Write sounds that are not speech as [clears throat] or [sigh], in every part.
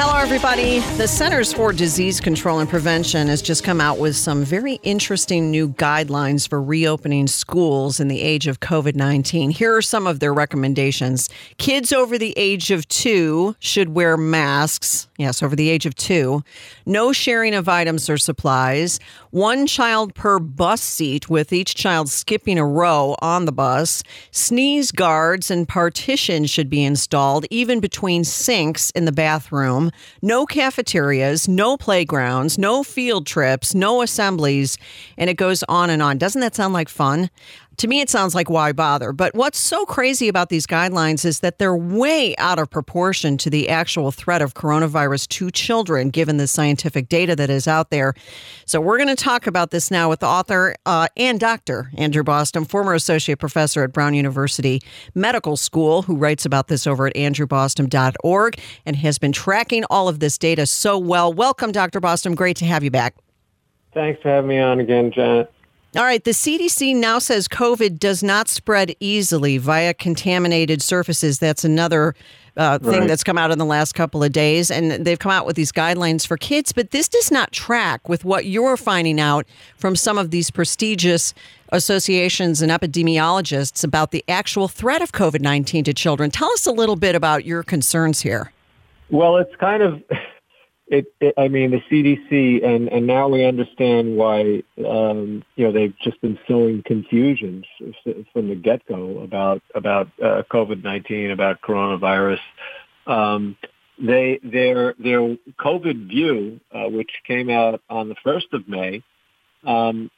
Hello, everybody. The Centers for Disease Control and Prevention has just come out with some very interesting new guidelines for reopening schools in the age of COVID 19. Here are some of their recommendations. Kids over the age of two should wear masks. Yes, over the age of two. No sharing of items or supplies. One child per bus seat, with each child skipping a row on the bus. Sneeze guards and partitions should be installed, even between sinks in the bathroom. No cafeterias, no playgrounds, no field trips, no assemblies, and it goes on and on. Doesn't that sound like fun? To me, it sounds like why bother? But what's so crazy about these guidelines is that they're way out of proportion to the actual threat of coronavirus to children, given the scientific data that is out there. So, we're going to talk about this now with the author uh, and doctor, Andrew Bostom, former associate professor at Brown University Medical School, who writes about this over at andrewbostom.org and has been tracking all of this data so well. Welcome, Dr. Bostom. Great to have you back. Thanks for having me on again, Janet. All right, the CDC now says COVID does not spread easily via contaminated surfaces. That's another uh, thing Right. that's come out in the last couple of days. And they've come out with these guidelines for kids, but this does not track with what you're finding out from some of these prestigious associations and epidemiologists about the actual threat of COVID 19 to children. Tell us a little bit about your concerns here. Well, it's kind of, it, it, I mean, the CDC, and, and now we understand why, um, you know, they've just been sowing confusion from the get-go about, about uh, COVID-19, about coronavirus. Um, they, their, their COVID view, uh, which came out on the 1st of May, um,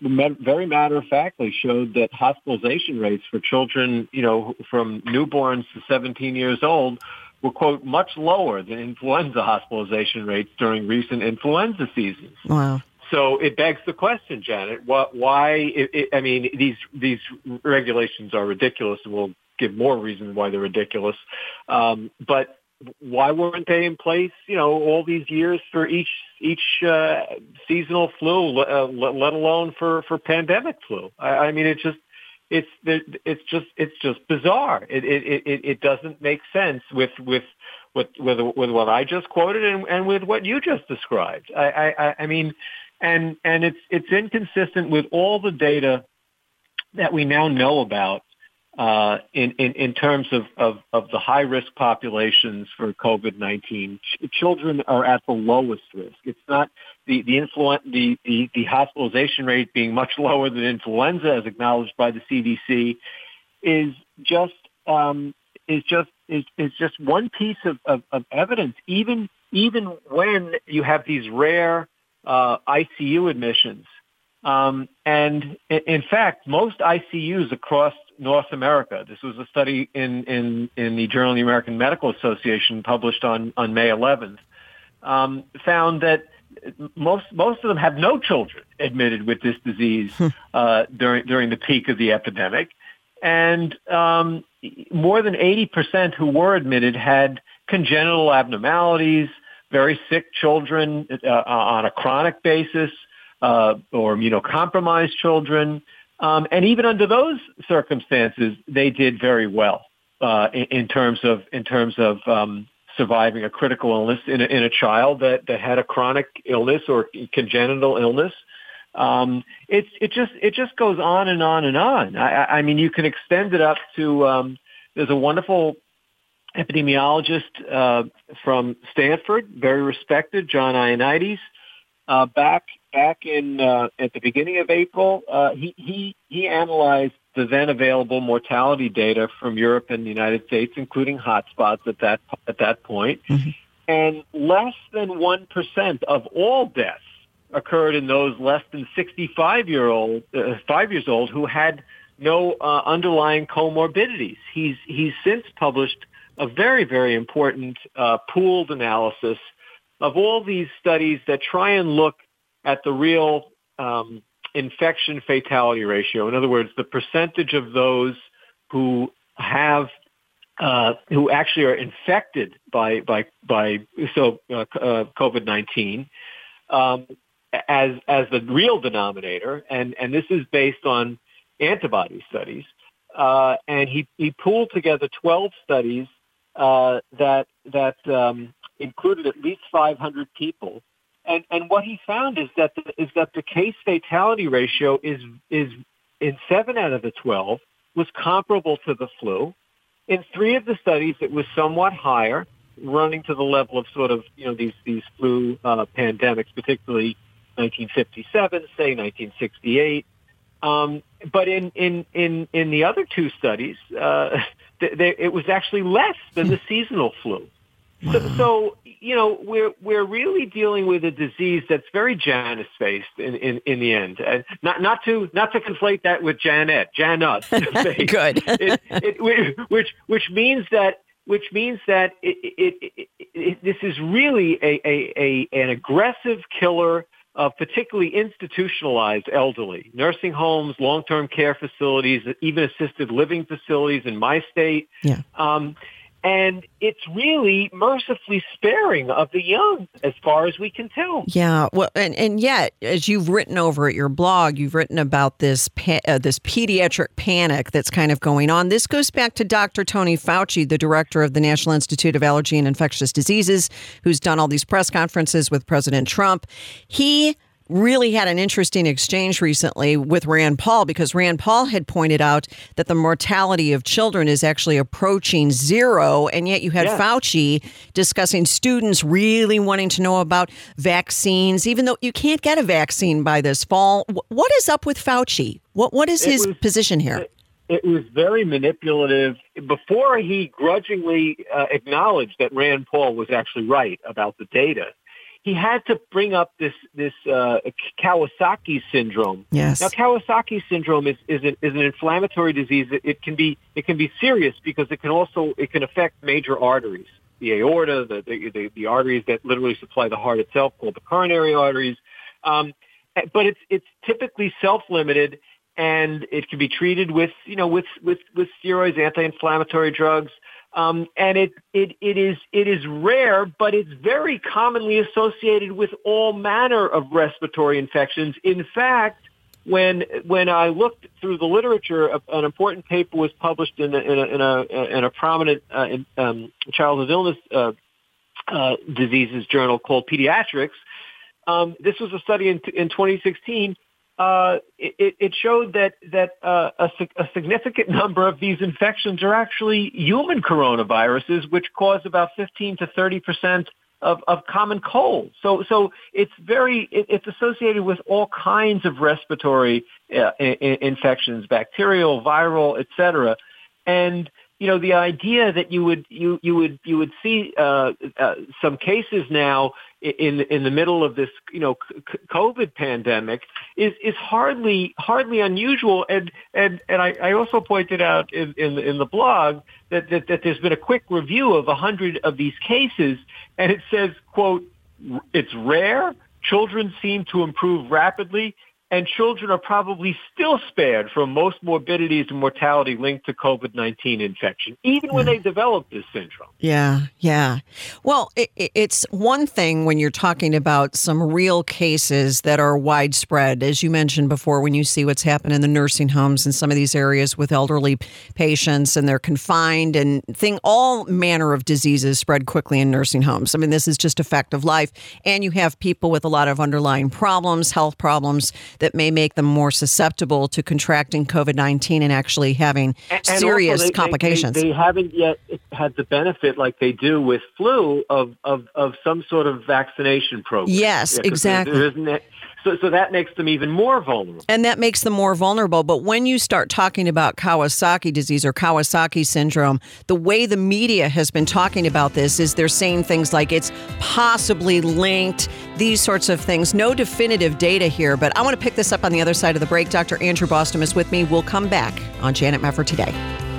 very matter of factly showed that hospitalization rates for children, you know, from newborns to 17 years old were, quote, much lower than influenza hospitalization rates during recent influenza seasons. Wow. So it begs the question, Janet, what, why, it, it, I mean, these, these regulations are ridiculous and we'll give more reasons why they're ridiculous. Um, but why weren't they in place, you know, all these years for each, each, uh, seasonal flu, uh, let let alone for, for pandemic flu? I, I mean, it just, it's, it's just, it's just bizarre. It, it, it, it doesn't make sense with, with, with, with, with what I just quoted and, and with what you just described. I, I, I mean, and and it's it's inconsistent with all the data that we now know about uh, in, in in terms of, of, of the high risk populations for COVID nineteen. Ch- children are at the lowest risk. It's not the the, the the the hospitalization rate being much [laughs] lower than influenza, as acknowledged by the CDC, is just um, is just is, is just one piece of, of, of evidence. Even even when you have these rare uh, ICU admissions. Um, and in fact, most ICUs across North America, this was a study in, in, in the Journal of the American Medical Association published on, on May 11th, um, found that most, most of them have no children admitted with this disease uh, during, during the peak of the epidemic. And um, more than 80% who were admitted had congenital abnormalities, very sick children uh, on a chronic basis, uh, or immunocompromised children. Um, and even under those circumstances, they did very well uh, in, in terms of in terms of um, surviving a critical illness in a, in a child that, that had a chronic illness or congenital illness. Um, it's it just it just goes on and on and on. I, I- mean, you can extend it up to um, there's a wonderful epidemiologist uh, from Stanford, very respected, John Ioannidis. Uh, back back in uh, at the beginning of April, uh, he he he analyzed the then available mortality data from Europe and the United States, including hotspots at that at that point. Mm-hmm. And less than one percent of all deaths occurred in those less than 65 year old, uh, five years old, who had no uh, underlying comorbidities. He's he's since published a very very important uh, pooled analysis of all these studies that try and look at the real um, infection fatality ratio. In other words, the percentage of those who have uh, who actually are infected by by by so uh, uh, COVID nineteen um, as as the real denominator, and and this is based on antibody studies. Uh, and he he pooled together twelve studies uh, that that um, included at least 500 people and and what he found is that the, is that the case fatality ratio is is in seven out of the twelve was comparable to the flu. In three of the studies, it was somewhat higher, running to the level of sort of you know these these flu uh, pandemics, particularly 1957, say 1968. Um, but in, in, in, in the other two studies, uh, [laughs] th- th- it was actually less than the seasonal flu. So, so, you know, we're we're really dealing with a disease that's very Janus faced in, in, in the end, and not not to not to conflate that with Janet, Janus. [laughs] Good. it, it, which which means that which means that it, it, this is really a, a, a an aggressive killer of particularly institutionalized elderly, nursing homes, long-term care facilities, even assisted living facilities in my state. Yeah. Um, and it's really mercifully sparing of the young as far as we can tell. Yeah well and, and yet as you've written over at your blog you've written about this pa- uh, this pediatric panic that's kind of going on. This goes back to dr tony fauci the director of the national institute of allergy and infectious diseases who's done all these press conferences with president trump. He really had an interesting exchange recently with Rand Paul because Rand Paul had pointed out that the mortality of children is actually approaching zero. And yet you had yeah. Fauci discussing students really wanting to know about vaccines, even though you can't get a vaccine by this fall. What is up with Fauci? What, what is his was, position here? It, it was very manipulative. Before he grudgingly uh, acknowledged that Rand Paul was actually right about the data, he had to bring up this this uh, Kawasaki syndrome. Yes. Now Kawasaki syndrome is is, an, is an inflammatory disease. It, it can be it can be serious because it can also it can affect major arteries, the aorta, the the, the, the arteries that literally supply the heart itself, called the coronary arteries. Um, but it's it's typically self-limited, and it can be treated with you know with with with steroids, anti-inflammatory drugs. Um, and it, it, it is, it is rare, but it's very commonly associated with all manner of respiratory infections. In fact, when, when I looked through the literature, an important paper was published in a, in a, in a, in a prominent uh, in, um, childhood illness uh, uh, diseases journal called Pediatrics. Um, this was a study in, in 2016 uh, it, it, showed that that uh, a, a, significant [laughs] number of these infections are actually human coronaviruses, which cause about 15 to 30 percent of, of common cold. So so it's very it, it's associated with all kinds of respiratory uh, infections, bacterial, viral, etc. And you know the idea that you would you you would you would see uh, uh, some cases now in in the middle of this you know COVID pandemic is is hardly hardly unusual. And and and I, I also pointed out in in, in the blog that, that that there's been a quick review of a hundred of these cases. And it says quote it's rare. Children seem to improve rapidly and children are probably still spared from most morbidities and mortality linked to COVID-19 infection, even when they develop this syndrome. Yeah, yeah. Well, it, it's one thing when you're talking about some real cases that are widespread, as you mentioned before, when you see what's happened in the nursing homes in some of these areas with elderly patients and they're confined and thing, all manner of diseases spread quickly in nursing homes. I mean, this is just a fact of life. And you have people with a lot of underlying problems, health problems that may make them more susceptible to contracting COVID 19 and actually having and, serious they, complications. They, they, haven't yet had the benefit, like they do with flu, of, of, of some sort of vaccination program. Yes, yeah, exactly. So, so that makes them even more vulnerable. And that makes them more vulnerable. But when you start talking about Kawasaki disease or Kawasaki syndrome, the way the media has been talking about this is they're saying things like it's possibly linked, these sorts of things. No definitive data here, but I want to pick this up on the other side of the break. Dr. Andrew Bostom is with me. We'll come back on Janet Mefford today.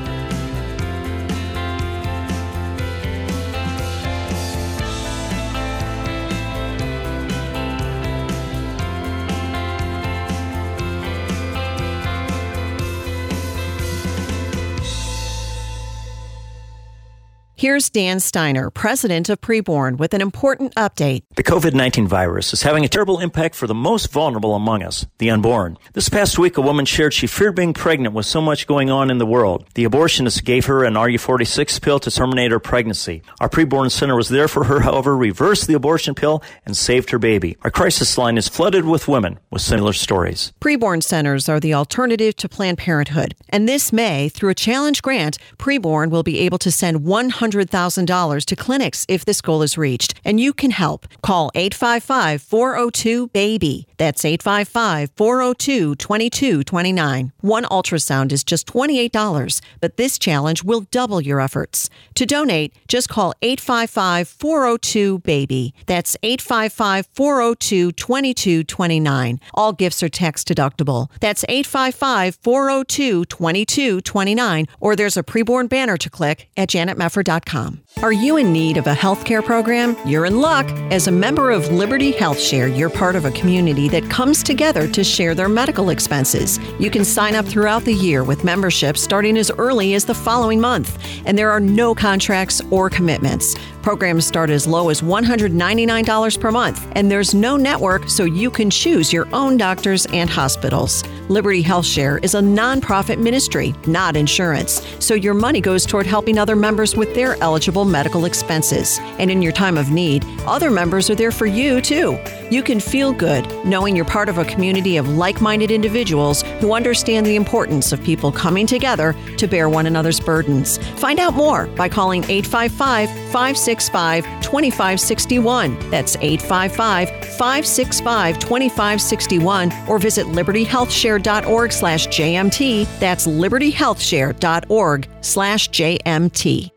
Here's Dan Steiner, president of Preborn, with an important update. The COVID 19 virus is having a terrible impact for the most vulnerable among us, the unborn. This past week, a woman shared she feared being pregnant with so much going on in the world. The abortionist gave her an RU46 pill to terminate her pregnancy. Our preborn center was there for her, however, reversed the abortion pill and saved her baby. Our crisis line is flooded with women with similar stories. Preborn centers are the alternative to Planned Parenthood. And this May, through a challenge grant, Preborn will be able to send 100 $100,000 to clinics if this goal is reached. And you can help. Call 855 402 BABY. That's 855 402 2229. One ultrasound is just $28, but this challenge will double your efforts. To donate, just call 855 402 BABY. That's 855 402 2229. All gifts are tax deductible. That's 855 402 2229, or there's a preborn banner to click at janetmefford.com. Are you in need of a healthcare program? You're in luck. As a member of Liberty Health Share, you're part of a community that comes together to share their medical expenses. You can sign up throughout the year with membership starting as early as the following month, and there are no contracts or commitments. Programs start as low as $199 per month, and there's no network, so you can choose your own doctors and hospitals. Liberty Health Share is a nonprofit ministry, not insurance, so your money goes toward helping other members with their eligible medical expenses. And in your time of need, other members are there for you too. You can feel good knowing you're part of a community of like minded individuals who understand the importance of people coming together to bear one another's burdens. Find out more by calling 855 565 2561. That's 855 565 2561 or visit libertyhealthshare.org slash JMT. That's libertyhealthshare.org slash JMT.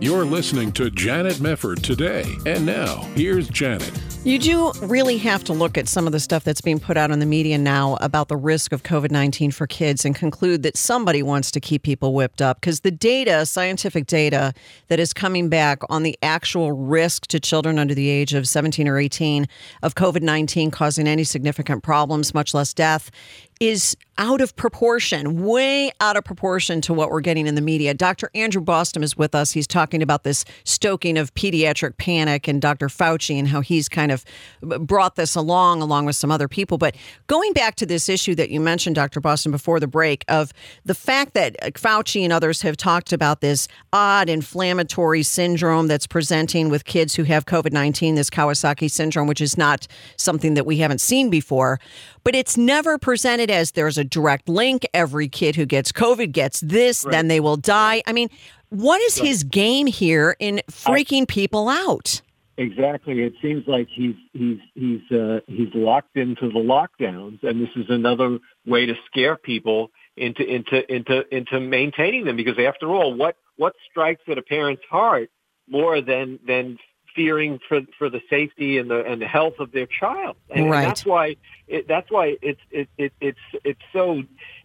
You're listening to Janet Mefford today. And now, here's Janet. You do really have to look at some of the stuff that's being put out on the media now about the risk of COVID 19 for kids and conclude that somebody wants to keep people whipped up because the data, scientific data that is coming back on the actual risk to children under the age of 17 or 18 of COVID 19 causing any significant problems, much less death, is out of proportion, way out of proportion to what we're getting in the media. Dr. Andrew Bostom is with us. He's talking about this stoking of pediatric panic and Dr. Fauci and how he's kind of brought this along, along with some other people. But going back to this issue that you mentioned, Dr. Bostom, before the break, of the fact that Fauci and others have talked about this odd inflammatory syndrome that's presenting with kids who have COVID 19, this Kawasaki syndrome, which is not something that we haven't seen before but it's never presented as there's a direct link. Every kid who gets COVID gets this, right. then they will die. I mean, what is right. his game here in freaking I, people out? Exactly. It seems like he's he's he's uh, he's locked into the lockdowns, and this is another way to scare people into into into into maintaining them. Because after all, what what strikes at a parent's heart more than than fearing for for the safety and the and the health of their child, and, right. and that's why it, that's why it's it, it it's it's so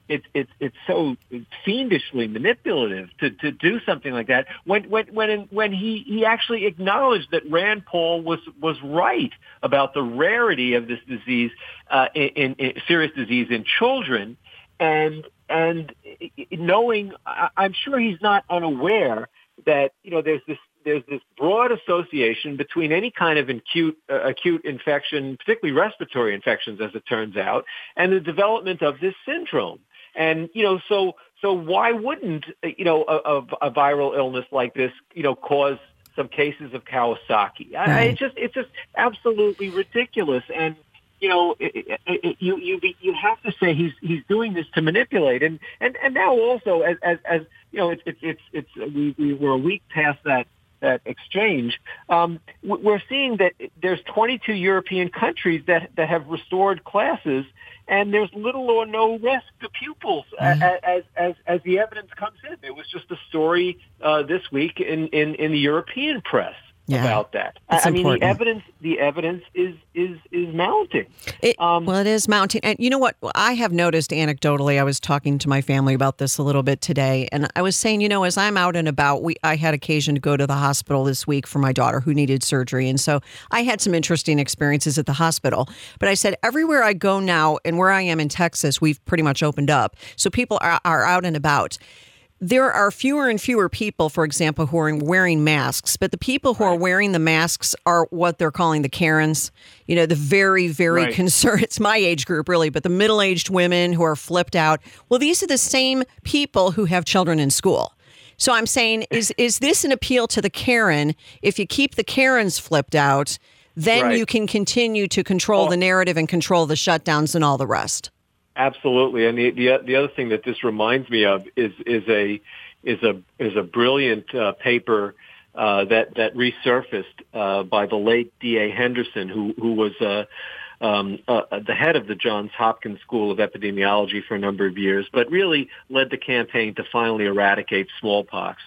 it's it's it's so fiendishly manipulative to to do something like that when when when when he he actually acknowledged that Rand Paul was was right about the rarity of this disease uh, in, in serious disease in children and and knowing I'm sure he's not unaware that you know there's this there's this broad association between any kind of acute, uh, acute infection, particularly respiratory infections, as it turns out, and the development of this syndrome. And you know, so so why wouldn't you know a, a, a viral illness like this you know cause some cases of Kawasaki? I, it's just it's just absolutely ridiculous. And you know, it, it, it, you you you have to say he's he's doing this to manipulate, and and and now also as as, as you know, it's it's it's, it's we we were a week past that that exchange, um, we're seeing that there's 22 European countries that that have restored classes, and there's little or no risk to pupils mm-hmm. as, as as the evidence comes in. It was just a story uh, this week in, in in the European press yeah. about that. I mean, the evidence the evidence is is is mounting. It, um, well, it is mounting, and you know what? I have noticed anecdotally. I was talking to my family about this a little bit today, and I was saying, you know, as I'm out and about, we I had occasion to go to the hospital this week for my daughter who needed surgery, and so I had some interesting experiences at the hospital. But I said everywhere I go now, and where I am in Texas, we've pretty much opened up, so people are, are out and about there are fewer and fewer people, for example, who are wearing masks, but the people who are wearing the masks are what they're calling the Karens. You know, the very, very right. concerned, [laughs] it's my age group really, but the middle aged women who are flipped out. Well, these are the same people who have children in school. So I'm saying, [laughs] is, is this an appeal to the Karen? If you keep the Karens flipped out, then right. you can continue to control well, the narrative and control the shutdowns and all the rest. Absolutely, and the, the the other thing that this reminds me of is is a is a is a brilliant uh, paper uh, that that resurfaced uh, by the late D. A. Henderson, who who was uh, um, uh, the head of the Johns Hopkins School of Epidemiology for a number of years, but really led the campaign to finally eradicate smallpox.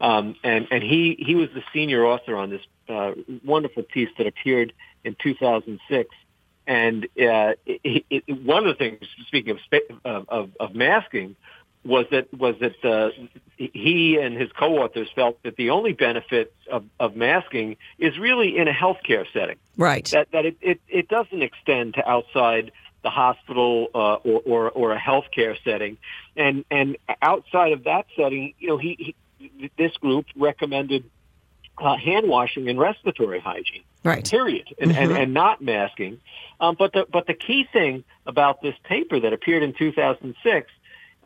Um, and and he he was the senior author on this uh, wonderful piece that appeared in 2006 and uh, it, it, one of the things, speaking of, of, of masking, was that was that uh, he and his co-authors felt that the only benefit of, of masking is really in a healthcare setting. Right. That that it, it, it doesn't extend to outside the hospital uh, or, or or a healthcare setting, and and outside of that setting, you know, he, he this group recommended uh, hand washing and respiratory hygiene. Right. Period. And, mm-hmm. and, and not masking. Um, but the but the key thing about this paper that appeared in 2006,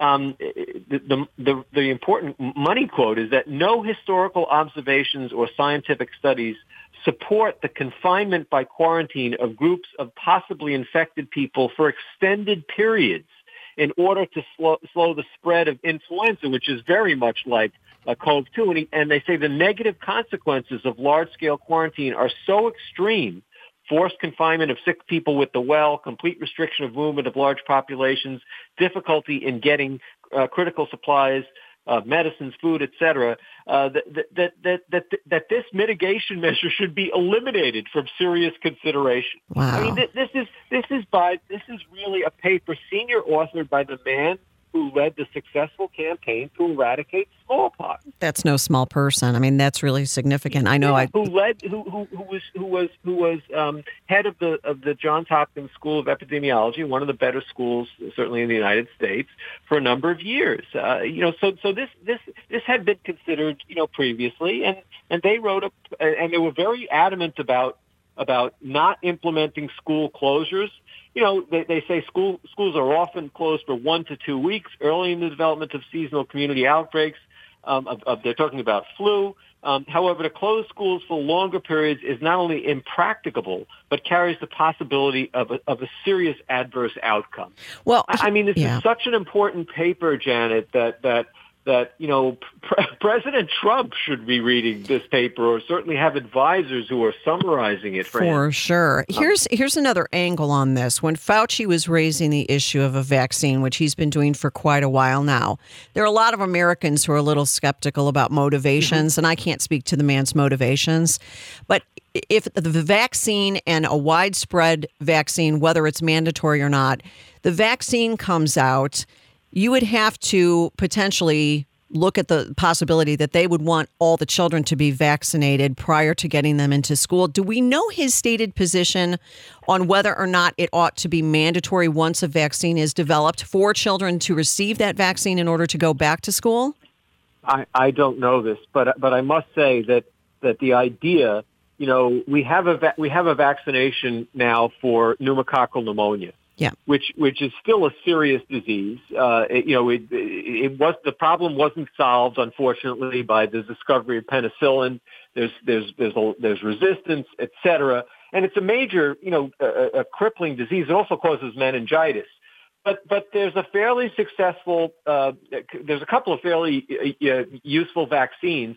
um, the, the, the the important money quote is that no historical observations or scientific studies support the confinement by quarantine of groups of possibly infected people for extended periods in order to slow, slow the spread of influenza, which is very much like a COV-2. And, he, and they say the negative consequences of large-scale quarantine are so extreme forced confinement of sick people with the well, complete restriction of movement of large populations, difficulty in getting uh, critical supplies, uh, medicines, food, etc. Uh, that, that, that, that, that this mitigation [laughs] measure should be eliminated from serious consideration. Wow. I mean, this, this is this is by this is really a paper senior authored by the man who led the successful campaign to eradicate smallpox. That's no small person. I mean, that's really significant. I know. Yeah, I who led who, who, who was who was who was um, head of the of the Johns Hopkins School of Epidemiology, one of the better schools certainly in the United States for a number of years. Uh, you know, so so this this this had been considered you know previously, and and they wrote a and they were very adamant about about not implementing school closures you know, they, they say school, schools are often closed for one to two weeks early in the development of seasonal community outbreaks. Um, of, of, they're talking about flu. Um, however, to close schools for longer periods is not only impracticable, but carries the possibility of a, of a serious adverse outcome. Well, I, I mean, this yeah. is such an important paper, Janet, that that that you know [laughs] Pre- President Trump should be reading this paper, or certainly have advisors who are summarizing it for, for him. sure. Here's here's another angle on this. When Fauci was raising the issue of a vaccine, which he's been doing for quite a while now, there are a lot of Americans who are a little skeptical about motivations, mm-hmm. and I can't speak to the man's motivations, but if the vaccine and a widespread vaccine, whether it's mandatory or not, the vaccine comes out you would have to potentially look at the possibility that they would want all the children to be vaccinated prior to getting them into school. Do we know his stated position on whether or not it ought to be mandatory once a vaccine is developed for children to receive that vaccine in order to go back to school? I, I don't know this, but but I must say that that the idea, you know, we have a va- we have a vaccination now for pneumococcal pneumonia yeah. which which is still a serious disease. Uh, it, you know, it, it was the problem wasn't solved, unfortunately, by the discovery of penicillin. There's there's there's a, there's resistance, et cetera, and it's a major you know a, a crippling disease. It also causes meningitis. But but there's a fairly successful uh, there's a couple of fairly uh, uh useful vaccines.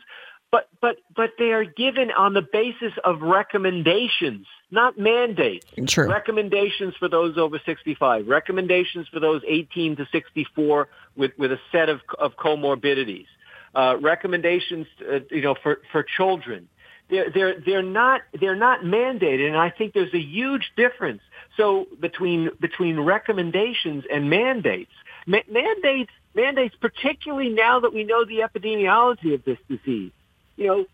But but but they are given on the basis of recommendations, not mandates. True. Recommendations for those over 65, recommendations for those 18 to 64 with with a set of of comorbidities, uh, recommendations, uh, you know, for for children. They're they're they're not they're not mandated, and I think there's a huge difference. So between between recommendations and mandates, Ma- mandates mandates, particularly now that we know the epidemiology of this disease you know,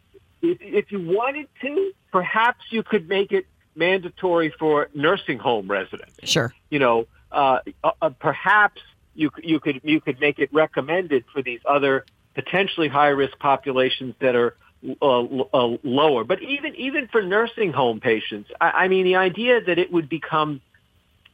if, if you wanted to, perhaps you could make it mandatory for nursing home residents. Sure. You know, uh, uh, perhaps you you could you could make it recommended for these other potentially high risk populations that are uh, uh, lower. But even even for nursing home patients, I, I mean, the idea that it would become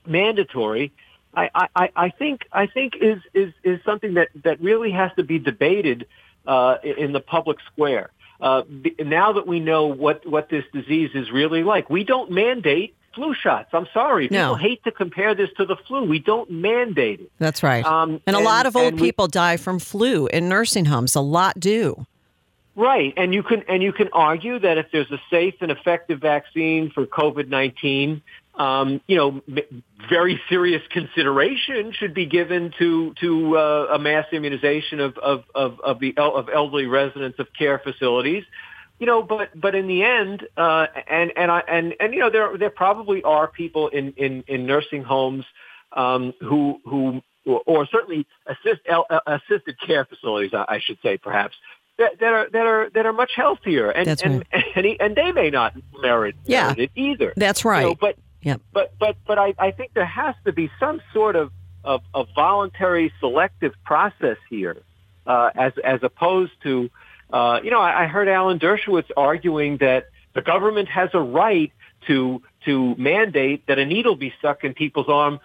mandatory. I, I, I think I think is, is is something that, that really has to be debated uh, in the public square. Uh, now that we know what, what this disease is really like, we don't mandate flu shots. I'm sorry. No. People hate to compare this to the flu. We don't mandate it. That's right. Um, and, a lot of old we- people die from flu in nursing homes. A lot do. Right, and you can and you can argue that if there's a safe and effective vaccine for COVID-19, um, you know, m- very serious consideration should be given to to uh, a mass immunization of of of, of the el- of elderly residents of care facilities. You know, but but in the end, uh, and and I and and you know, there there probably are people in in, in nursing homes um, who who or certainly assist, el- uh, assisted care facilities, I I should say, perhaps that, that are that are that are much healthier, and That's and, [laughs] and and they may not merit, Yeah. merit it either. That's right. but Yep. but but but I, I think there has to be some sort of of, of voluntary selective process here, uh, as as opposed to, uh, you know, I, I heard Alan Dershowitz arguing that the government has a right to to mandate that a needle be stuck in people's arm,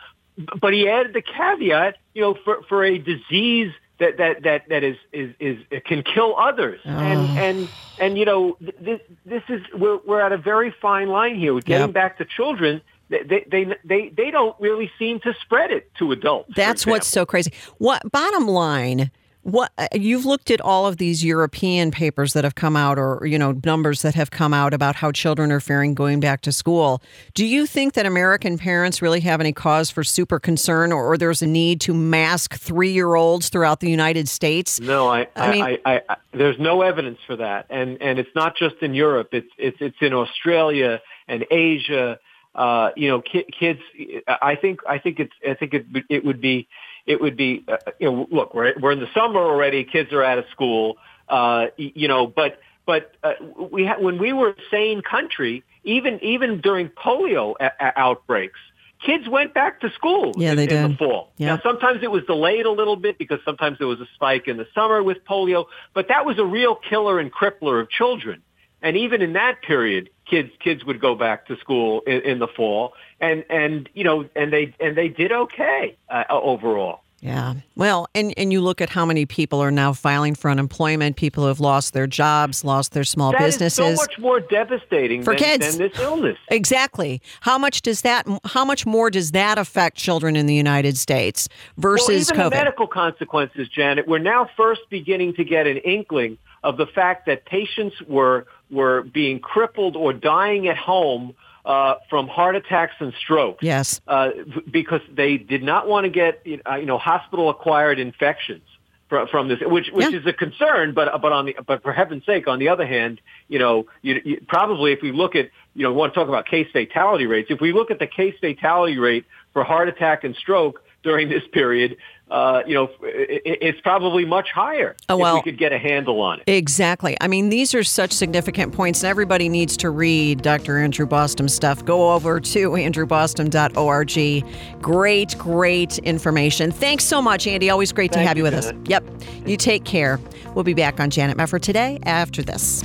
but he added the caveat, you know, for for a disease that that that that is is is can kill others, and and and you know, this this is we're we're at a very fine line here. We're getting Yep. back to children. They, they they they they don't really seem to spread it to adults. That's what's so crazy. What bottom line? What uh, you've looked at all of these European papers that have come out, or you know numbers that have come out about how children are faring going back to school. Do you think that American parents really have any cause for super concern, or, or there's a need to mask three-year-olds throughout the United States? No, I, I I, mean- I, I, I, there's no evidence for that, and and it's not just in Europe. It's it's it's in Australia and Asia. Uh, you know, ki- kids. I think I think it's I think it it would be it would be uh, you know look we're we're in the summer already. Kids are out of school. Uh, you know, but but uh, we ha- when we were a sane country, even even during polio a- a- outbreaks, kids went back to school. Yeah, in, they in the did. fall. Yeah. Now sometimes it was delayed a little bit because sometimes there was a spike in the summer with polio, but that was a real killer and crippler of children. And even in that period, kids kids would go back to school in, in the fall, and and you know, and they and they did okay uh, overall. Yeah. Well, and and you look at how many people are now filing for unemployment. People who have lost their jobs, lost their small That is businesses. so much more devastating For than, kids. than this illness. Exactly. How much does that? How much more does that affect children in the United States versus well, even COVID? the medical consequences, Janet. We're now first beginning to get an inkling of the fact that patients were were being crippled or dying at home uh, from heart attacks and strokes. yes. uh, because they did not want to get you know, hospital acquired infections from, from this, which which Yeah. is a concern. But but on the but for heaven's sake, on the other hand, you know, you, you, probably if we look at you know, we want to talk about case fatality rates. If we look at the case fatality rate for heart attack and stroke during this period, uh, you know, it, it's probably much higher Oh, if well- we could get a handle on it. Exactly. I mean, these are such significant points, and everybody needs to read Dr. Andrew Bostom's stuff. Go over to andrewbostom.org. Great, great information. Thanks so much, Andy. Always great to have you you, with us. Yep. You take care. We'll be back on Janet Mefford today after this.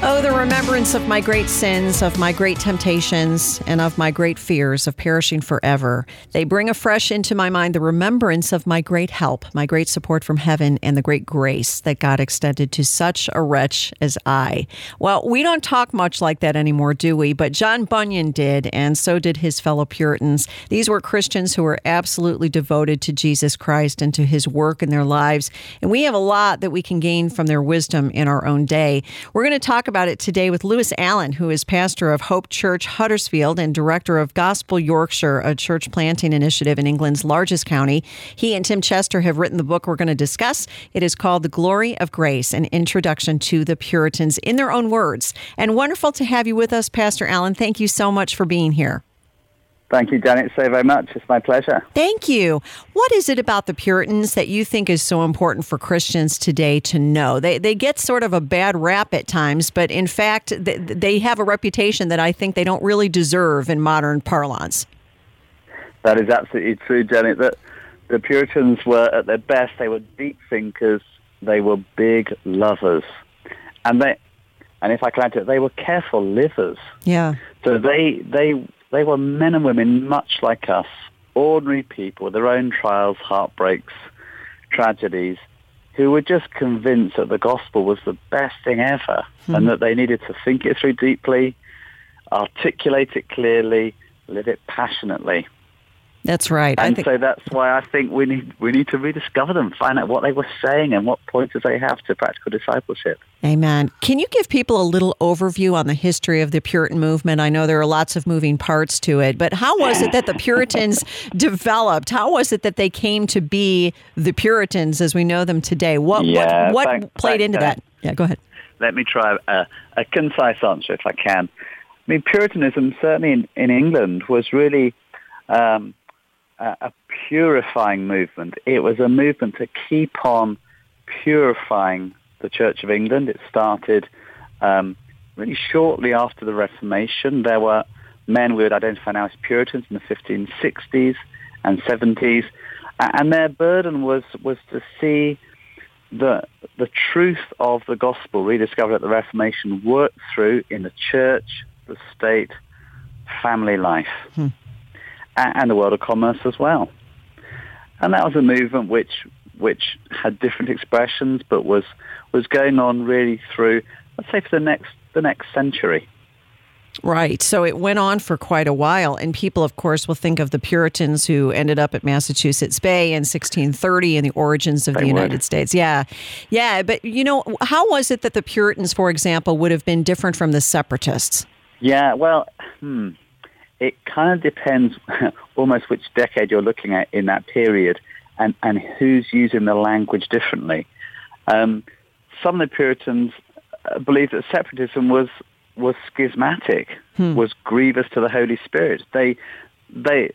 Oh, the remembrance of my great sins, of my great temptations, and of my great fears of perishing forever. They bring afresh into my mind the remembrance of my great help, my great support from heaven, and the great grace that God extended to such a wretch as I. Well, we don't talk much like that anymore, do we? But John Bunyan did, and so did his fellow Puritans. These were Christians who were absolutely devoted to Jesus Christ and to his work in their lives. And we have a lot that we can gain from their wisdom in our own day. We're going to talk about it today with Lewis Allen, who is pastor of Hope Church Huddersfield and director of Gospel Yorkshire, a church planting initiative in England's largest county. He and Tim Chester have written the book we're going to discuss. It is called The Glory of Grace An Introduction to the Puritans in their own words. And wonderful to have you with us, Pastor Allen. Thank you so much for being here. Thank you, Janet, so very much. It's my pleasure. Thank you. What is it about the Puritans that you think is so important for Christians today to know? They, they get sort of a bad rap at times, but in fact, they, they have a reputation that I think they don't really deserve in modern parlance. That is absolutely true, Janet. That the Puritans were at their best. They were deep thinkers. They were big lovers, and they, and if I can add to it, they were careful livers. Yeah. So they they they were men and women much like us, ordinary people with their own trials, heartbreaks, tragedies, who were just convinced that the gospel was the best thing ever mm-hmm. and that they needed to think it through deeply, articulate it clearly, live it passionately. That's right. And think... so that's why I think we need we need to rediscover them, find out what they were saying and what pointers they have to practical discipleship. Amen. Can you give people a little overview on the history of the Puritan movement? I know there are lots of moving parts to it, but how was it that the Puritans [laughs] developed? How was it that they came to be the Puritans as we know them today? What yeah, what, what played into that? Yeah, go ahead. Let me try a, a concise answer if I can. I mean, Puritanism certainly in, in England was really um, a purifying movement. It was a movement to keep on purifying the Church of England. It started um, really shortly after the Reformation. There were men we would identify now as Puritans in the 1560s and 70s, and their burden was was to see the the truth of the gospel rediscovered at the Reformation worked through in the church, the state, family life. Hmm and the world of commerce as well. And that was a movement which which had different expressions, but was was going on really through, let's say, for the next the next century. Right. So it went on for quite a while. And people, of course, will think of the Puritans who ended up at Massachusetts Bay in 1630 and the origins of they the United would. States. Yeah. Yeah. But, you know, how was it that the Puritans, for example, would have been different from the separatists? Yeah. Well, hmm it kind of depends [laughs] almost which decade you're looking at in that period and, and who's using the language differently. Um, some of the Puritans uh, believed that separatism was was schismatic, hmm. was grievous to the Holy Spirit. They they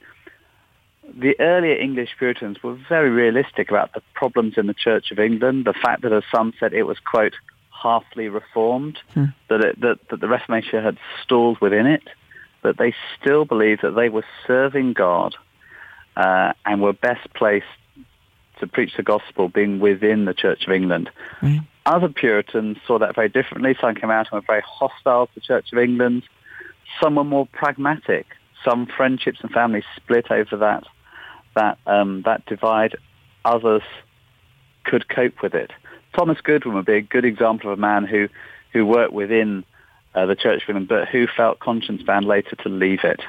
the earlier English Puritans were very realistic about the problems in the Church of England, the fact that, as some said, it was, quote, halfly reformed, hmm. that, it, that, that the Reformation had stalled within it that they still believed that they were serving God uh, and were best placed to preach the gospel being within the Church of England. Mm. Other Puritans saw that very differently. Some came out and were very hostile to the Church of England. Some were more pragmatic. Some friendships and families split over that that um, that divide. Others could cope with it. Thomas Goodwin would be a good example of a man who who worked within uh, the Church of England, but who felt conscience bound later to leave it.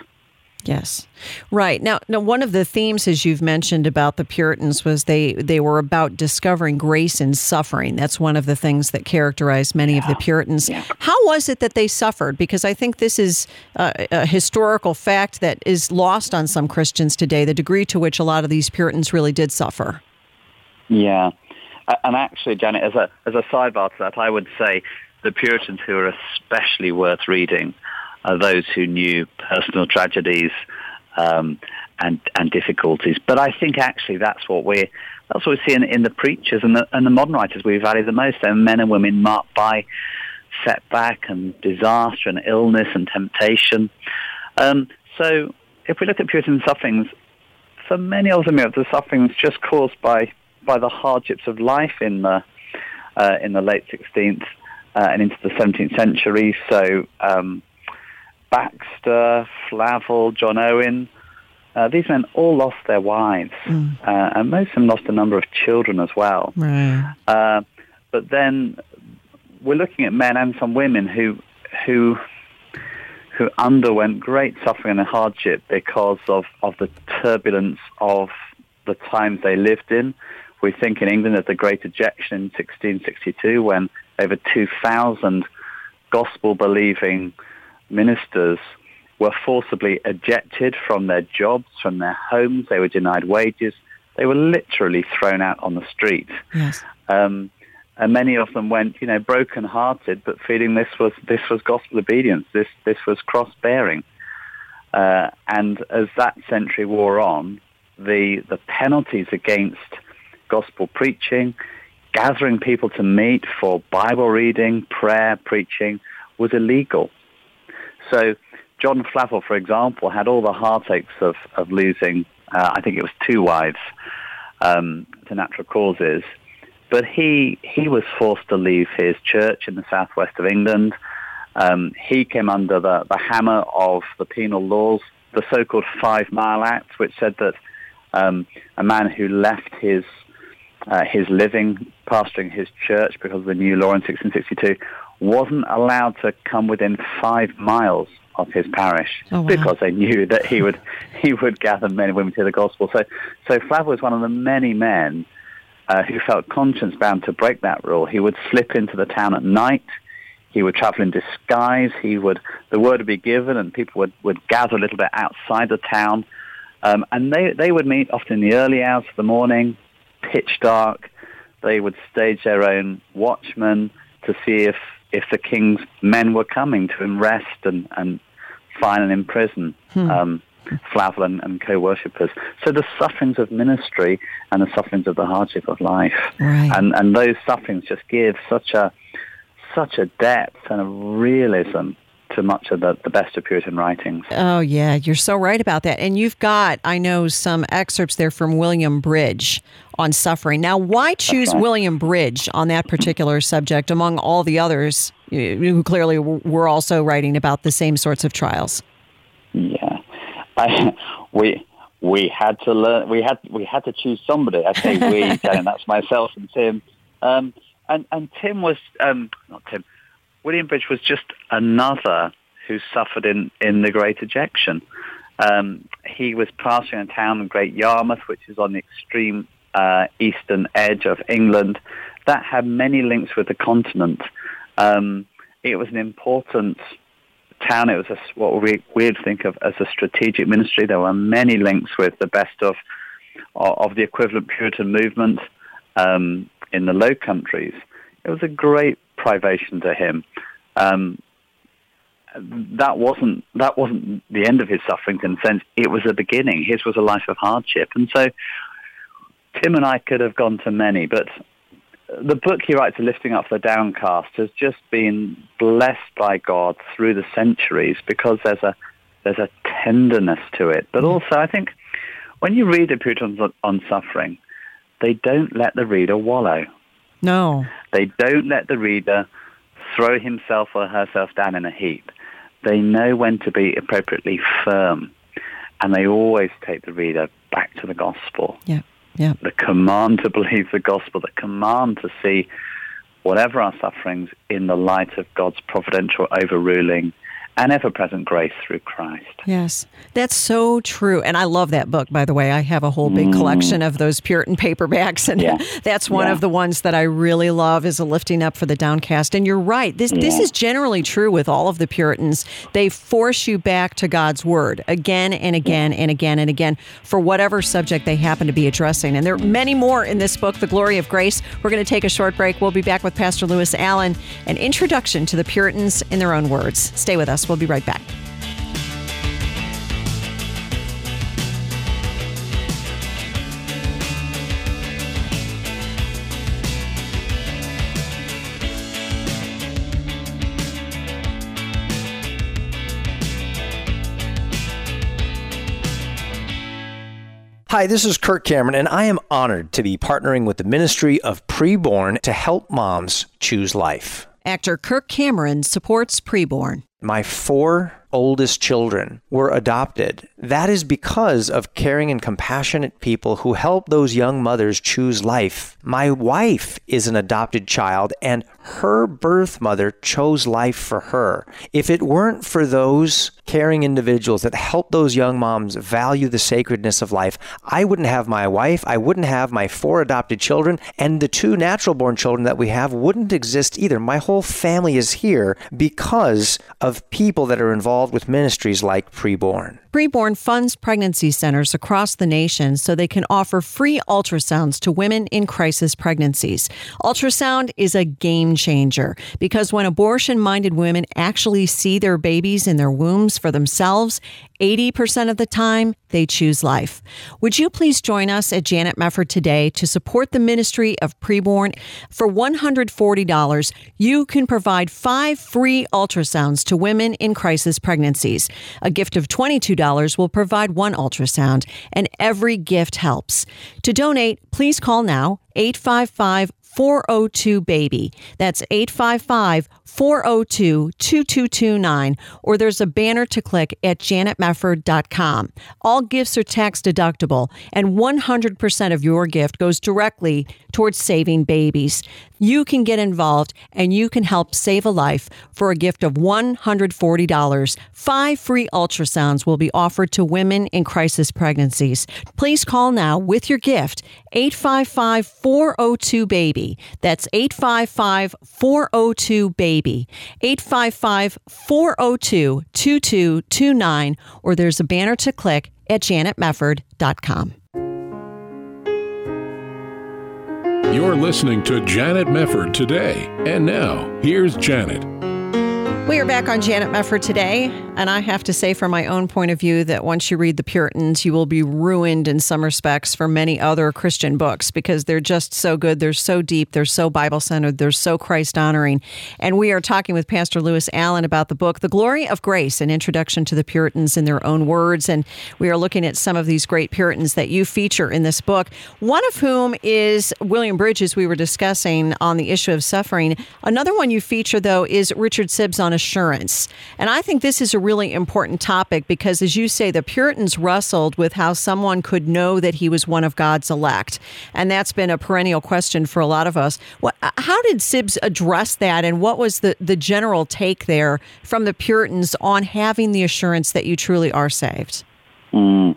Yes, right now. Now, one of the themes, as you've mentioned about the Puritans, was they they were about discovering grace in suffering. That's one of the things that characterized many yeah. of the Puritans. Yeah. How was it that they suffered? Because I think this is a, a historical fact that is lost on some Christians today. The degree to which a lot of these Puritans really did suffer. Yeah, and actually, Janet, as a as a sidebar to that, I would say the Puritans who are especially worth reading are those who knew personal tragedies um, and and difficulties. But I think actually that's what we that's what we see in, in the preachers and the, and the modern writers we value the most. They're men and women marked by setback and disaster and illness and temptation. Um, so if we look at Puritan sufferings, for many of them, the sufferings just caused by by the hardships of life in the uh, in the late 16th uh, and into the 17th century. So um, Baxter, Flavel, John Owen. Uh, these men all lost their wives, mm. uh, and most of them lost a number of children as well. Right. Uh, but then we're looking at men and some women who who who underwent great suffering and hardship because of, of the turbulence of the times they lived in. We think in England of the Great Ejection in 1662 when over 2,000 gospel-believing ministers were forcibly ejected from their jobs, from their homes. They were denied wages. They were literally thrown out on the street. Yes. Um, and many of them went, you know, broken-hearted, but feeling this was this was gospel obedience. This this was cross-bearing. Uh, and as that century wore on, the the penalties against gospel preaching, gathering people to meet for Bible reading, prayer, preaching, was illegal. So John Flavel, for example, had all the heartaches of, of losing, uh, I think it was two wives um, to natural causes. But he, he was forced to leave his church in the southwest of England. Um, he came under the, the hammer of the penal laws, the so-called Five Mile Act, which said that um, a man who left his uh, his living pastoring his church because of the new law in 1662 wasn't allowed to come within five miles of his parish oh, wow. because they knew that he would [laughs] he would gather men and women to the gospel. So so Flavel was one of the many men uh, who felt conscience bound to break that rule. He would slip into the town at night. He would travel in disguise. He would the word would be given, and people would, would gather a little bit outside the town, um, and they they would meet often in the early hours of the morning, pitch dark. They would stage their own watchmen to see if if the king's men were coming to arrest and, and fine and imprison hmm. um, Flavel and, co-worshippers. So the sufferings of ministry and the sufferings of the hardship of life. Right. And, and those sufferings just give such a, such a depth and a realism to much of the, the best of Puritan writings. Oh, yeah, you're so right about that. And you've got, I know, some excerpts there from William Bridge on suffering. Now, why choose right. William Bridge on that particular subject among all the others who clearly were also writing about the same sorts of trials? Yeah, I, [laughs] we we had to learn. We had we had to choose somebody. I say we, [laughs] and that's myself and Tim. Um, and and Tim was um, not Tim. William Bridge was just another who suffered in, in the Great Ejection. Um, he was pastoring a town in Great Yarmouth, which is on the extreme uh, eastern edge of England, that had many links with the continent. Um, it was an important town. It was a, what we would think of as a strategic ministry. There were many links with the best of of the equivalent Puritan movement um, in the Low Countries. It was a great privation to him. Um, that wasn't that wasn't the end of his suffering in a sense. It was the beginning. His was a life of hardship, and so Tim and I could have gone to many, but the book he writes, Lifting Up the Downcast, has just been blessed by God through the centuries because there's a there's a tenderness to it. But also, I think when you read the Puritans on suffering, they don't let the reader wallow. No. They don't let the reader throw himself or herself down in a heap. They know when to be appropriately firm, and they always take the reader back to the gospel. Yeah. Yeah. The command to believe the gospel, the command to see whatever our sufferings in the light of God's providential overruling and ever present grace through Christ. Yes, that's so true. And I love that book, by the way. I have a whole big mm. collection of those Puritan paperbacks, and yeah. [laughs] that's one yeah. of the ones that I really love is a lifting up for the downcast. And you're right. This, yeah. this is generally true with all of the Puritans. They force you back to God's word again and again and again and again for whatever subject they happen to be addressing. And there are many more in this book, The Glory of Grace. We're going to take a short break. We'll be back with Pastor Lewis Allen, an introduction to the Puritans in their own words. Stay with us. We'll be right back. Hi, this is Kirk Cameron, and I am honored to be partnering with the Ministry of Preborn to help moms choose life. Actor Kirk Cameron supports preborn. My four oldest children were adopted. That is because of caring and compassionate people who help those young mothers choose life. My wife is an adopted child, and her birth mother chose life for her. If it weren't for those caring individuals that help those young moms value the sacredness of life, I wouldn't have my wife, I wouldn't have my four adopted children, and the two natural born children that we have wouldn't exist either. My whole family is here because of people that are involved with ministries like Preborn. Preborn funds pregnancy centers across the nation so they can offer free ultrasounds to women in crisis pregnancies. Ultrasound is a game changer because when abortion minded women actually see their babies in their wombs for themselves, 80% of the time, they choose life. Would you please join us at Janet Mefford today to support the ministry of preborn? For $140, you can provide five free ultrasounds to women in crisis pregnancies. A gift of $22 will provide one ultrasound, and every gift helps. To donate, please call now 855 402 BABY. That's 855 402 2229, or there's a banner to click at janetmefford.com. All gifts are tax deductible, and 100% of your gift goes directly towards saving babies. You can get involved and you can help save a life for a gift of $140. Five free ultrasounds will be offered to women in crisis pregnancies. Please call now with your gift 855 402 BABY. That's 855 402 BABY. 855 402 2229, or there's a banner to click at janetmefford.com. You're listening to Janet Mefford today. And now, here's Janet. We are back on Janet Mefford today, and I have to say, from my own point of view, that once you read the Puritans, you will be ruined in some respects for many other Christian books because they're just so good. They're so deep. They're so Bible centered. They're so Christ honoring. And we are talking with Pastor Lewis Allen about the book, The Glory of Grace An Introduction to the Puritans in Their Own Words. And we are looking at some of these great Puritans that you feature in this book, one of whom is William Bridges, we were discussing on the issue of suffering. Another one you feature, though, is Richard Sibbes on assurance. And I think this is a really important topic because, as you say, the Puritans wrestled with how someone could know that he was one of God's elect. And that's been a perennial question for a lot of us. What, how did Sibbes address that? And what was the, the general take there from the Puritans on having the assurance that you truly are saved? Mm,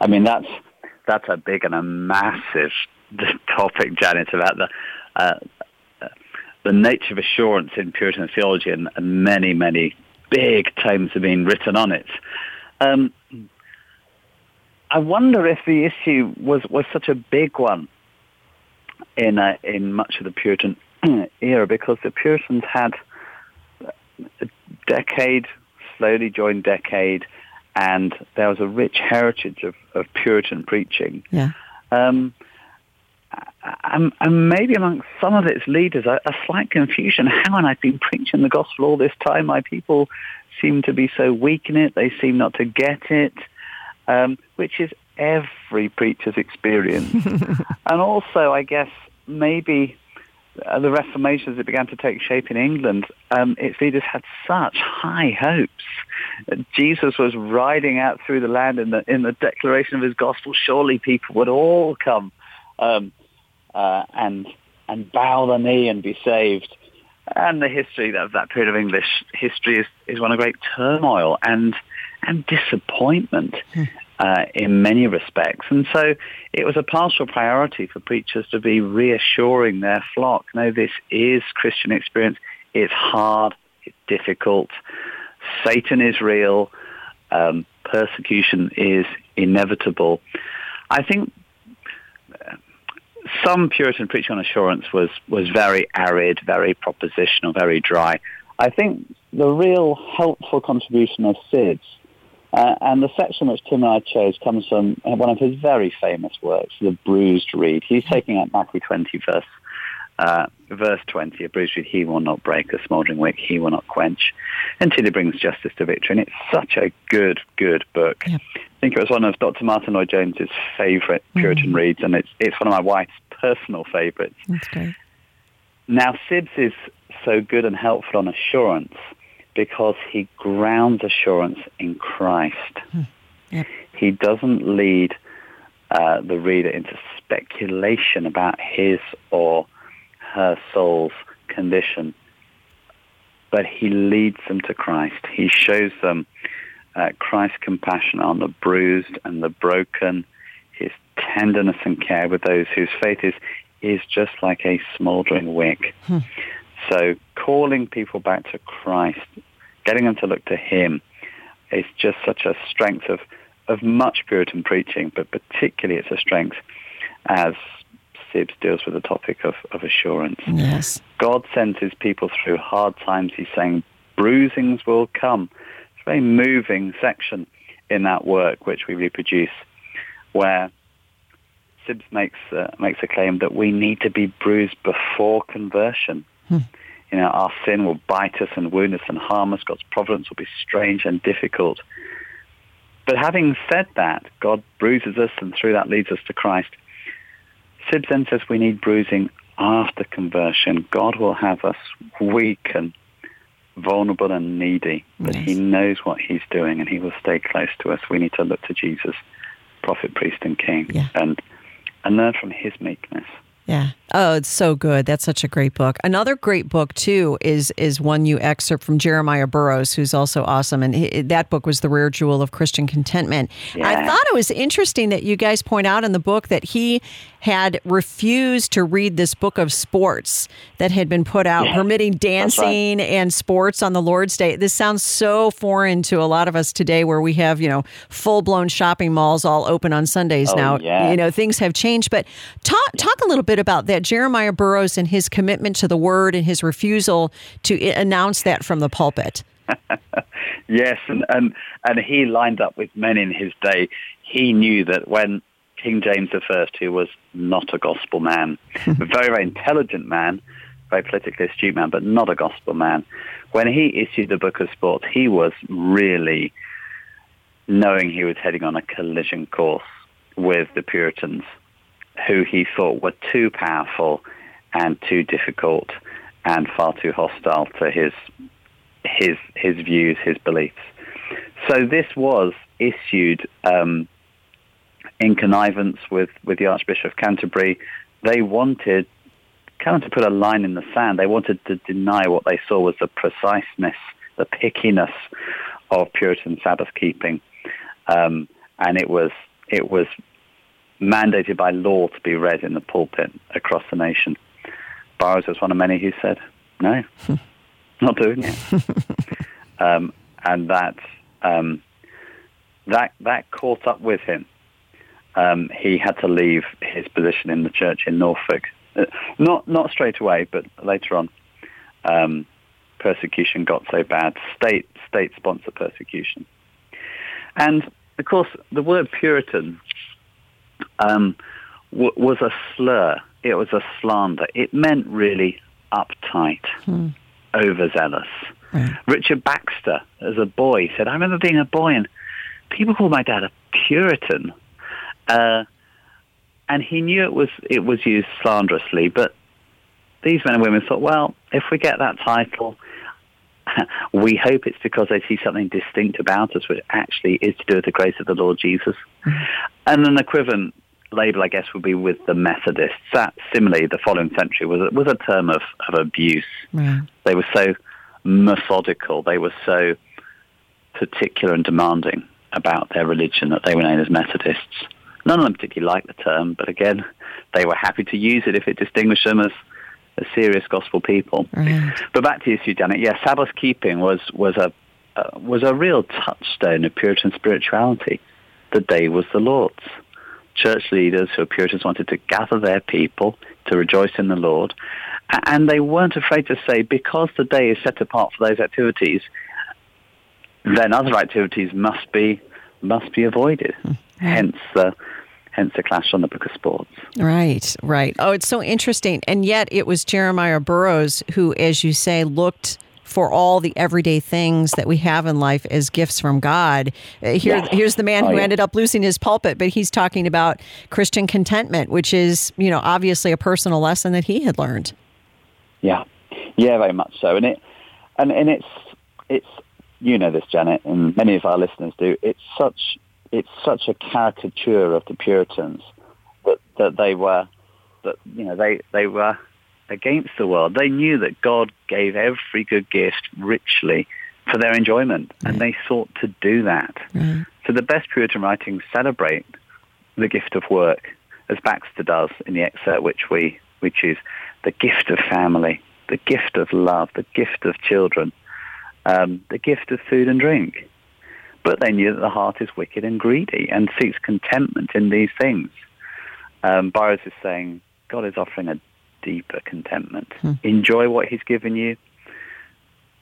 I mean, that's, that's a big and a massive [laughs] topic, Janet, about the. Uh, the nature of assurance in Puritan theology, and, and many, many big tomes have been written on it. Um, I wonder if the issue was, was such a big one in uh, in much of the Puritan [clears throat] era because the Puritans had a decade, slowly joined decade, and there was a rich heritage of, of Puritan preaching. Yeah. Um, and, and, maybe amongst some of its leaders, a, a slight confusion. How, and I've been preaching the gospel all this time, my people seem to be so weak in it. They seem not to get it, um, which is every preacher's experience. [laughs] and also, I guess, maybe uh, the Reformation, as it began to take shape in England, um, its leaders had such high hopes. Jesus was riding out through the land in the in the declaration of his gospel. Surely people would all come um, uh, and and bow the knee and be saved. and the history of that period of English history is, is one of great turmoil and and disappointment uh, in many respects. And so it was a pastoral priority for preachers to be reassuring their flock. No, this is Christian experience. It's hard. It's difficult. Satan is real. Um, persecution is inevitable. I think some Puritan preaching on assurance was, was very arid, very propositional, very dry. I think the real helpful contribution of Sibbes, uh, and the section which Tim and I chose comes from one of his very famous works, The Bruised Reed. He's taking out Matthew 20, verse uh, verse 20, a bruised reed he will not break, a smouldering wick he will not quench, until he brings justice to victory. And it's such a good, good book. Yep. I think it was one of Dr. Martyn Lloyd-Jones's favourite Puritan mm-hmm. reads, and it's, it's one of my wife's personal favourites. Now, Sibbes is so good and helpful on assurance because he grounds assurance in Christ. Hmm. Yep. He doesn't lead uh, the reader into speculation about his or her soul's condition. But he leads them to Christ. He shows them uh, Christ's compassion on the bruised and the broken, his tenderness and care with those whose faith is, is just like a smoldering wick. Hmm. So calling people back to Christ, getting them to look to him, is just such a strength of, of much Puritan preaching, but particularly it's a strength as Sibbes deals with the topic of, of assurance. Yes. God sends his people through hard times. He's saying bruisings will come. It's a very moving section in that work which we reproduce where Sibbes makes, uh, makes a claim that we need to be bruised before conversion. Hmm. You know, our sin will bite us and wound us and harm us. God's providence will be strange and difficult. But having said that, God bruises us and through that leads us to Christ. Sibbes then says we need bruising after conversion. God will have us weak and vulnerable and needy, but yes. he knows what he's doing and he will stay close to us. We need to look to Jesus, prophet, priest, and king, yeah. and, and learn from his meekness. Yeah. Oh, it's so good. That's such a great book. Another great book too is is one you excerpt from Jeremiah Burroughs, who's also awesome, and he, that book was the rare jewel of Christian contentment. Yeah. I thought it was interesting that you guys point out in the book that he had refused to read this book of sports that had been put out, yeah. permitting dancing right. and sports on the Lord's Day. This sounds so foreign to a lot of us today, where we have you know full blown shopping malls all open on Sundays oh, now. Yeah. You know things have changed, but talk talk a little bit about that Jeremiah Burroughs and his commitment to the word and his refusal to announce that from the pulpit. [laughs] yes, and, and and he lined up with men in his day. He knew that when King James I, who was not a gospel man, [laughs] a very very intelligent man, very politically astute man, but not a gospel man, when he issued the Book of Sports, he was really knowing he was heading on a collision course with the Puritans who he thought were too powerful and too difficult and far too hostile to his his his views, his beliefs. So this was issued um, in connivance with, with the Archbishop of Canterbury. They wanted kind of to put a line in the sand. They wanted to deny what they saw was the preciseness, the pickiness of Puritan Sabbath keeping, um, and it was it was mandated by law to be read in the pulpit across the nation. Burroughs was one of many who said, no, [laughs] not doing it. [laughs] um, and that, um, that, that caught up with him. Um, he had to leave his position in the church in Norfolk. Uh, not, not straight away, but later on. Um, persecution got so bad, state, state-sponsored persecution. And, of course, the word Puritan um, w- was a slur. It was a slander. It meant really uptight, hmm. overzealous. Right. Richard Baxter, as a boy, said, I remember being a boy and people called my dad a Puritan. Uh, and he knew it was it was used slanderously, but these men and women thought, well, if we get that title, [laughs] we hope it's because they see something distinct about us, which actually is to do with the grace of the Lord Jesus. Mm-hmm. And an equivalent label, I guess, would be with the Methodists. That similarly, the following century was a, was a term of, of abuse. Right. They were so methodical. They were so particular and demanding about their religion that they were known as Methodists. None of them particularly liked the term, but again, they were happy to use it if it distinguished them as, as serious gospel people. Right. But back to the issue, Janet. Yeah, Sabbath keeping was was a uh, was a real touchstone of Puritan spirituality. The day was the Lord's. Church leaders who were Puritans wanted to gather their people to rejoice in the Lord, and they weren't afraid to say, because the day is set apart for those activities, then other activities must be must be avoided. Hmm. Hence the hence the clash on the Book of Sports. Right, right. Oh, it's so interesting. And yet it was Jeremiah Burroughs who, as you say, looked for all the everyday things that we have in life as gifts from God. Uh, Here, Yes. Here's the man Oh, who yeah. ended up losing his pulpit, but he's talking about Christian contentment, which is, you know, obviously a personal lesson that he had learned. Yeah, yeah, very much so. And it, and and it's it's you know this, Janet, and many of our listeners do. It's such it's such a caricature of the Puritans that that they were that you know they they were against the world. They knew that God gave every good gift richly for their enjoyment, and they sought to do that. So the best Puritan writings celebrate the gift of work, as Baxter does in the excerpt which we, we choose, the gift of family, the gift of love, the gift of children, um, the gift of food and drink. But they knew that the heart is wicked and greedy and seeks contentment in these things. Um, Burroughs is saying God is offering a deeper contentment. Enjoy what he's given you,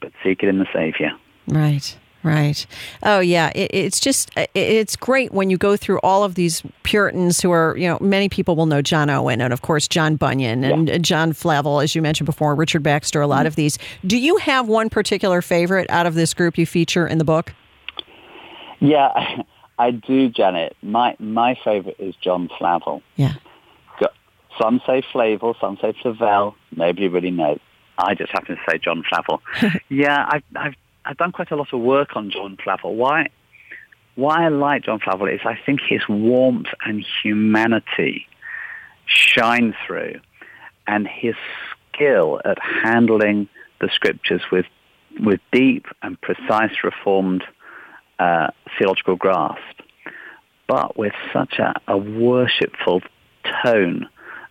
but seek it in the Savior. Right. Right. Oh yeah. It, it's just it, it's great when you go through all of these Puritans who are you know many people will know John Owen and of course John Bunyan and uh John Flavel as you mentioned before Richard Baxter a lot of these. Do you have one particular favorite out of this group you feature in the book? Yeah, [laughs] I do, Janet. My my favorite is John Flavel. Yeah. Some say Flavel, some say Flavel. Nobody really knows. I just happen to say John Flavel. [laughs] yeah, I've, I've I've done quite a lot of work on John Flavel. Why why I like John Flavel is I think his warmth and humanity shine through, and his skill at handling the scriptures with with deep and precise reformed uh, theological grasp, but with such a, a worshipful tone,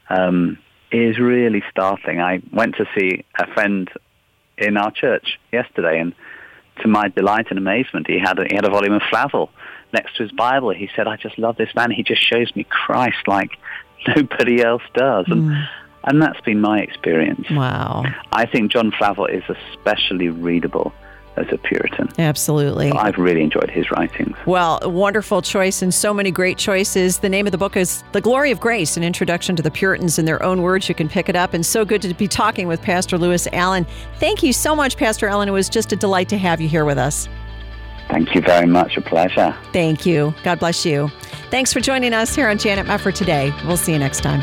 um, is really startling. I went to see a friend in our church yesterday, and to my delight and amazement, he had a, he had a volume of Flavel next to his Bible. He said, "I just love this man. He just shows me Christ like [laughs] nobody else does." And, and that's been my experience. Wow. I think John Flavel is especially readable as a Puritan. Absolutely. I've really enjoyed his writings. Well, a wonderful choice and so many great choices. The name of the book is The Glory of Grace, an introduction to the Puritans in their own words. You can pick it up. And so good to be talking with Pastor Lewis Allen. Thank you so much, Pastor Allen. It was just a delight to have you here with us. Thank you very much. A pleasure. Thank you. God bless you. Thanks for joining us here on Janet Mefford today. We'll see you next time.